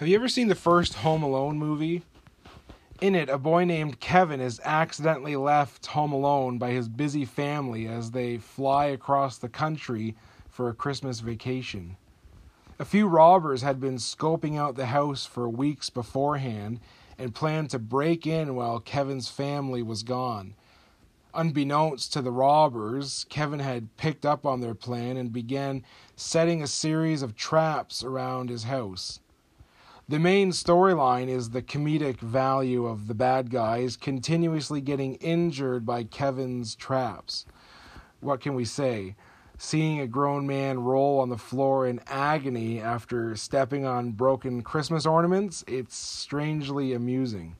Have you ever seen the first Home Alone movie? In it, a boy named Kevin is accidentally left home alone by his busy family as they fly across the country for a Christmas vacation. A few robbers had been scoping out the house for weeks beforehand and planned to break in while Kevin's family was gone. Unbeknownst to the robbers, Kevin had picked up on their plan and began setting a series of traps around his house. The main storyline is the comedic value of the bad guys continuously getting injured by Kevin's traps. What can we say? Seeing a grown man roll on the floor in agony after stepping on broken Christmas ornaments, it's strangely amusing.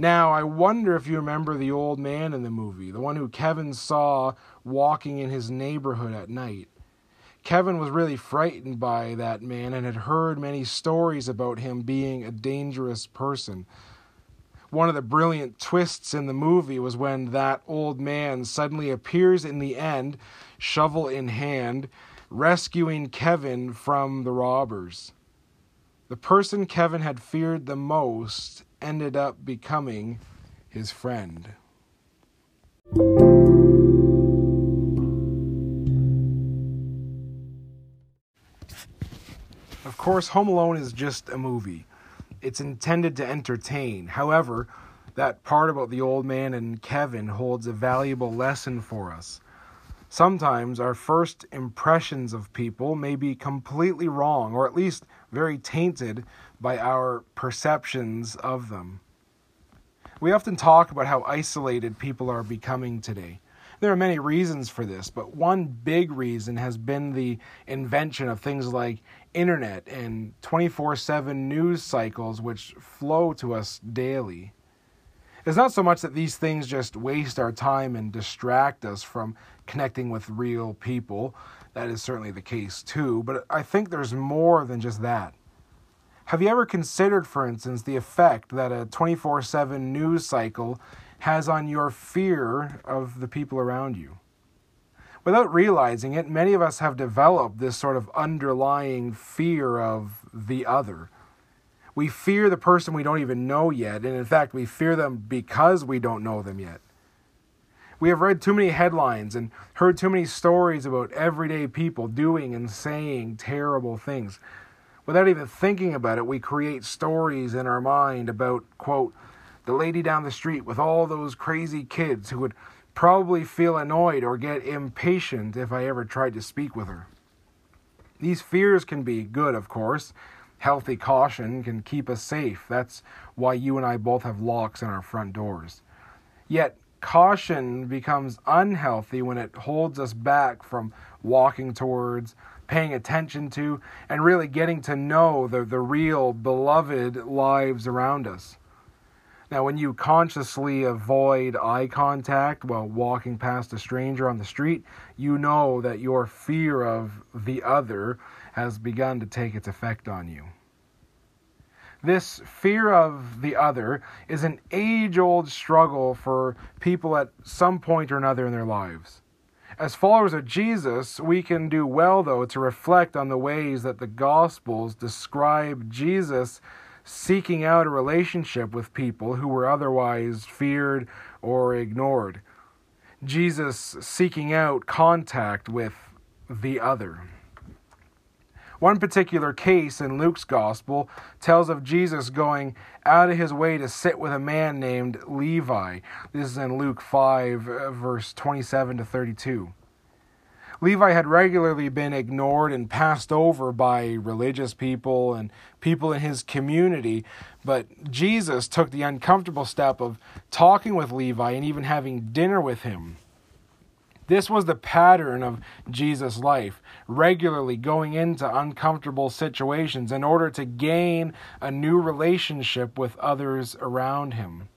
Now, I wonder if you remember the old man in the movie, the one who Kevin saw walking in his neighborhood at night. Kevin was really frightened by that man and had heard many stories about him being a dangerous person. One of the brilliant twists in the movie was when that old man suddenly appears in the end, shovel in hand, rescuing Kevin from the robbers. The person Kevin had feared the most ended up becoming his friend. Course, Home Alone is just a movie. It's intended to entertain. However, that part about the old man and Kevin holds a valuable lesson for us. Sometimes our first impressions of people may be completely wrong, or at least very tainted by our perceptions of them. We often talk about how isolated people are becoming today. There are many reasons for this, but one big reason has been the invention of things like internet and 24/7 news cycles which flow to us daily. It's not so much that these things just waste our time and distract us from connecting with real people. That is certainly the case too, but I think there's more than just that. Have you ever considered, for instance, the effect that a 24 7 news cycle has on your fear of the people around you. Without realizing it, many of us have developed this sort of underlying fear of the other. We fear the person we don't even know yet, and in fact, we fear them because we don't know them yet. We have read too many headlines and heard too many stories about everyday people doing and saying terrible things. Without even thinking about it, we create stories in our mind about, quote, the lady down the street with all those crazy kids who would probably feel annoyed or get impatient if I ever tried to speak with her. These fears can be good, of course. Healthy caution can keep us safe. That's why you and I both have locks on our front doors. Yet, caution becomes unhealthy when it holds us back from walking towards, paying attention to, and really getting to know the, the real, beloved lives around us. Now, when you consciously avoid eye contact while walking past a stranger on the street, you know that your fear of the other has begun to take its effect on you. This fear of the other is an age old struggle for people at some point or another in their lives. As followers of Jesus, we can do well, though, to reflect on the ways that the Gospels describe Jesus seeking out a relationship with people who were otherwise feared or ignored. Jesus seeking out contact with the other. One particular case in Luke's gospel tells of Jesus going out of his way to sit with a man named Levi. This is in Luke 5, uh, verse 27 to 32. Levi had regularly been ignored and passed over by religious people and people in his community, but Jesus took the uncomfortable step of talking with Levi and even having dinner with him. This was the pattern of Jesus' life, regularly going into uncomfortable situations in order to gain a new relationship with others around him.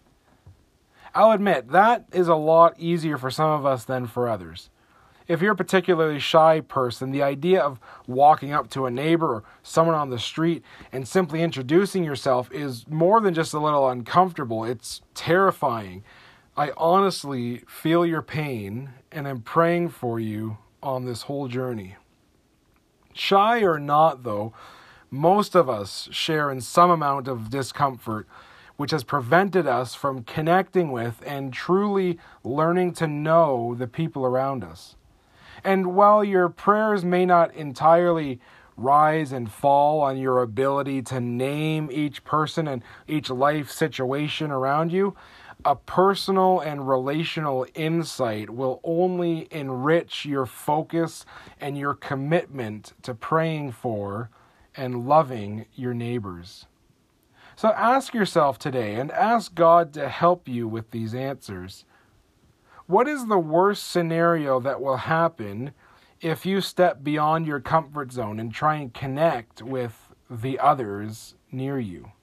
I'll admit, that is a lot easier for some of us than for others. If you're a particularly shy person, the idea of walking up to a neighbor or someone on the street and simply introducing yourself is more than just a little uncomfortable, it's terrifying. I honestly feel your pain and am praying for you on this whole journey. Shy or not, though, Most of us share in some amount of discomfort, which has prevented us from connecting with and truly learning to know the people around us. And while your prayers may not entirely rise and fall on your ability to name each person and each life situation around you, a personal and relational insight will only enrich your focus and your commitment to praying for and loving your neighbors. So ask yourself today and ask God to help you with these answers. What is the worst scenario that will happen if you step beyond your comfort zone and try and connect with the others near you?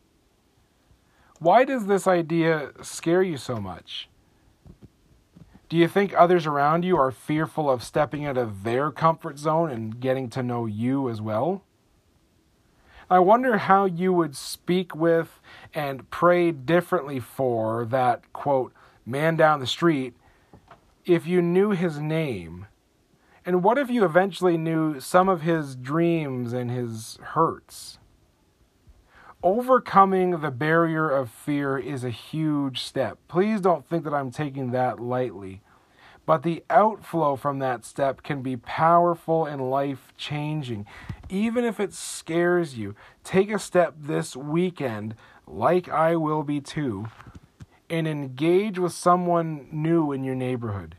Why does this idea scare you so much? Do you think others around you are fearful of stepping out of their comfort zone and getting to know you as well? I wonder how you would speak with and pray differently for that, quote, man down the street if you knew his name. And what if you eventually knew some of his dreams and his hurts? overcoming the barrier of fear is a huge step. Please don't think that I'm taking that lightly. But the outflow from that step can be powerful and life changing. Even if it scares you, take a step this weekend, like I will be too, and engage with someone new in your neighborhood.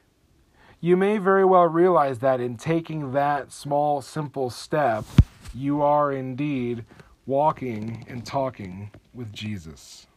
You may very well realize that in taking that small, simple step, you are indeed walking and talking with Jesus.